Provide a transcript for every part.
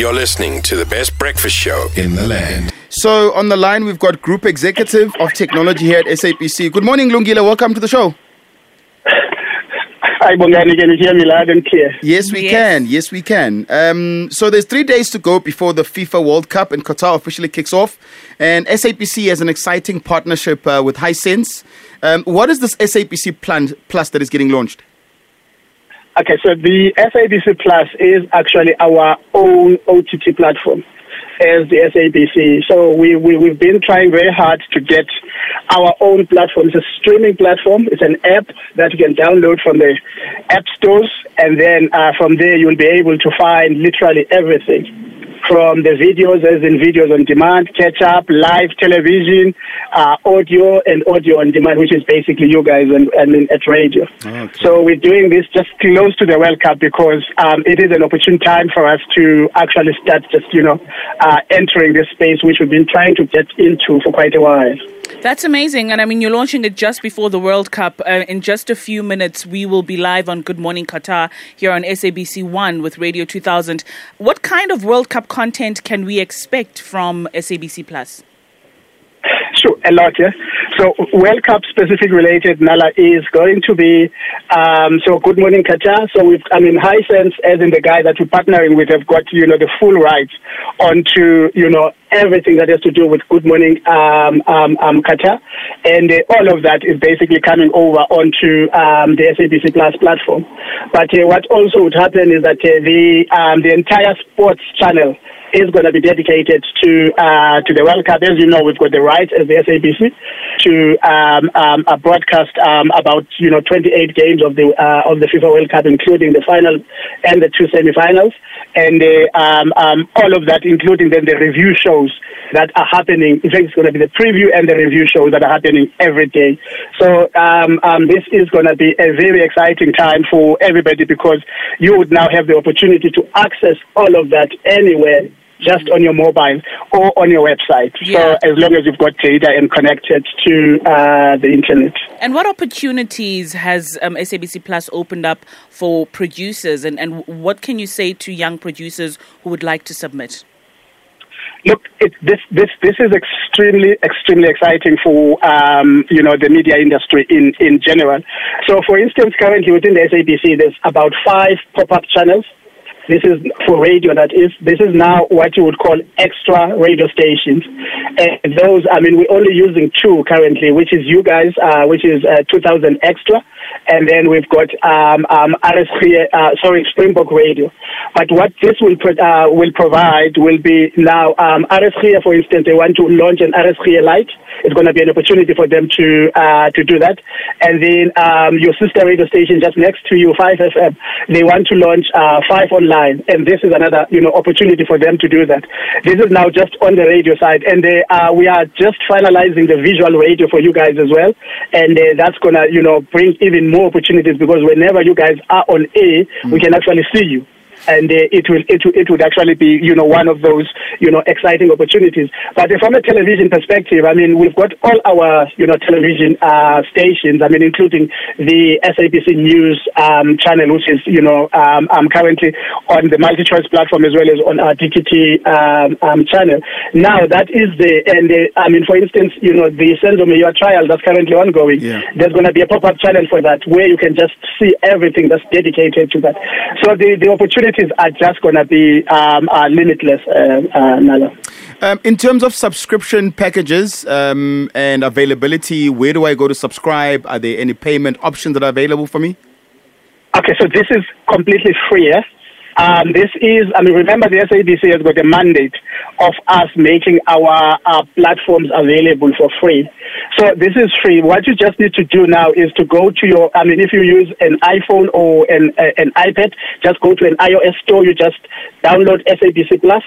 You're listening to the best breakfast show in the land. So on the line, we've got Group Executive of Technology here at SABC. Good morning, Lungile. Welcome to the show. Hi, Bongani. Can you hear me loud and clear? Yes, we Yes. can. Yes, we can. Um, so there's three days to go before the FIFA World Cup in Qatar officially kicks off, and SABC has an exciting partnership uh, with Hisense. Um, what is this SABC plan Plus that is getting launched? Okay, so the SABC Plus is actually our own OTT platform as the SABC. So we, we, we've been trying very hard to get our own platform. It's a streaming platform. It's an app that you can download from the app stores, and then uh, from there you'll be able to find literally everything. From the videos, as in videos on demand, catch up, live television, uh, audio, and audio on demand, which is basically you guys and, and in- at radio. Okay. So we're doing this just close to the World Cup because um, it is an opportune time for us to actually start just, you know, uh, entering this space which we've been trying to get into for quite a while. That's amazing. And I mean, you're launching it just before the World Cup. Uh, in just a few minutes, we will be live on Good Morning Qatar here on SABC One with Radio 2000. What kind of World Cup content can we expect from SABC Plus? Sure, a lot, yeah. So World Cup specific related, Nala, is going to be, um, so Good Morning Qatar. So we've, I mean, Hisense, as in the guy that we're partnering with, have got, you know, the full rights onto, you know, everything that has to do with Good Morning um, um, um, Qatar. And uh, all of that is basically coming over onto um, the SABC Plus platform. But uh, what also would happen is that uh, the, um, the entire sports channel is going to be dedicated to uh, to the World Cup. As you know, we've got the right as the SABC to um, um, broadcast um, about you know 28 games of the uh, of the FIFA World Cup, including the final and the two semifinals, and uh, um, um, all of that, including then the review shows that are happening. In fact, it's going to be the preview and the review shows that are happening every day. So um, this is going to be a very exciting time for everybody because you would now have the opportunity to access all of that anywhere just on your mobile or on your website. Yeah. So as long as you've got data and connected to uh, the internet. And what opportunities has um, SABC Plus opened up for producers? And, and what can you say to young producers who would like to submit? Look, it, this this this is extremely extremely exciting for um, you know the media industry in in general. So, for instance, currently within the SABC, there's about five pop-up channels. This is for radio. That is, this is now what you would call extra radio stations. And those, I mean, we're only using two currently, which is you guys, uh, which is uh, 2000 extra, and then we've got um, um, RS3, uh, sorry, Springbok Radio. But what this will pro- uh, will provide will be now um, RS3, for instance, they want to launch an RS3 Lite. It's going to be an opportunity for them to uh, to do that. And then um, your sister radio station just next to you, 5FM, they want to launch uh, 5 and this is another you know opportunity for them to do that. This is now just on the radio side, and they, uh, we are just finalizing the visual radio for you guys as well, and uh, that's going to you know bring even more opportunities because whenever you guys are on air, we can actually see you and uh, it will it, will- it would actually be you know one of those you know exciting opportunities. But from a television perspective, I mean we've got all our you know television uh, stations. I mean including the SABC News um, channel, which is you know um, um, currently on the MultiChoice platform as well as on our DTT um, um, channel. Now that is the and uh, I mean for instance you know the Senzo Meyiwa trial that's currently ongoing. Yeah. There's going to be a pop-up channel for that where you can just see everything that's dedicated to that. So the, the opportunities are just going to be um, limitless, uh, uh, Nala. Um, in terms of subscription packages um, and availability, where do I go to subscribe? Are there any payment options that are available for me? Okay, so this is completely free. Yeah? Um, this is, I mean, remember the SABC has got a mandate of us making our, our platforms available for free. So this is free. What you just need to do now is to go to your, I mean, if you use an iPhone or an, uh, an iPad, just go to an iOS store, you just download SABC Plus.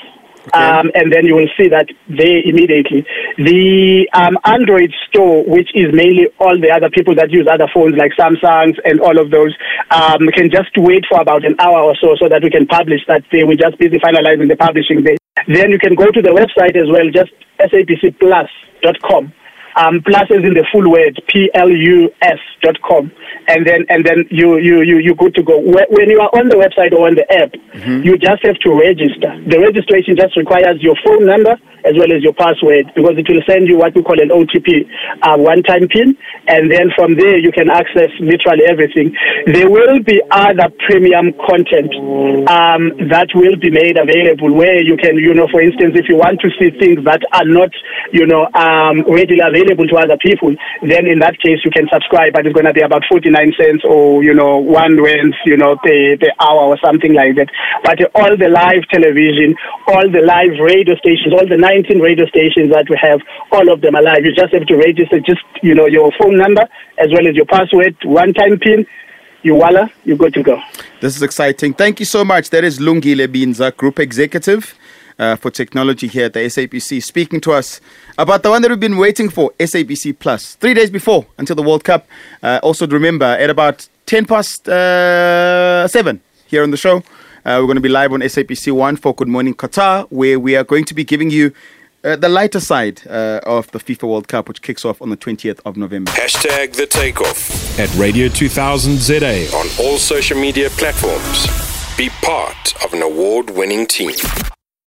Um, and then you will see that there immediately. The um, Android store, which is mainly all the other people that use other phones like Samsungs and all of those, um, can just wait for about an hour or so so that we can publish that day. We're just busy finalizing the publishing day. Then you can go to the website as well, just sabcplus.com. Um, plus is in the full word, P-L-U-S dot com. And then, and then you, you, you, you're good to go. When you are on the website or on the app, mm-hmm. you just have to register. The registration just requires your phone number as well as your password because it will send you what we call an OTP, a one-time PIN, and then from there you can access literally everything. There will be other premium content um, that will be made available where you can, you know, for instance, if you want to see things that are not, you know, um, readily available to other people, then in that case you can subscribe, but it's going to be about 49 cents or, you know, one rand, you know, per, per hour or something like that. But all the live television, all the live radio stations, all the 19 radio stations that we have, all of them are live. You just have to register just, you know, your phone number as well as your password, one time PIN. You voila, you're good to go. This is exciting. Thank you so much. That is Lungile Binza, Group Executive. Uh, for technology here at the SABC, speaking to us about the one that we've been waiting for, SABC Plus. Three days before until the World Cup. Uh, also, remember at about 10 past uh, 7 here on the show, uh, we're going to be live on SABC One for Good Morning Qatar, where we are going to be giving you uh, the lighter side uh, of the FIFA World Cup, which kicks off on the 20th of November. Hashtag the takeoff at Radio 2000 ZA on all social media platforms. Be part of an award winning team.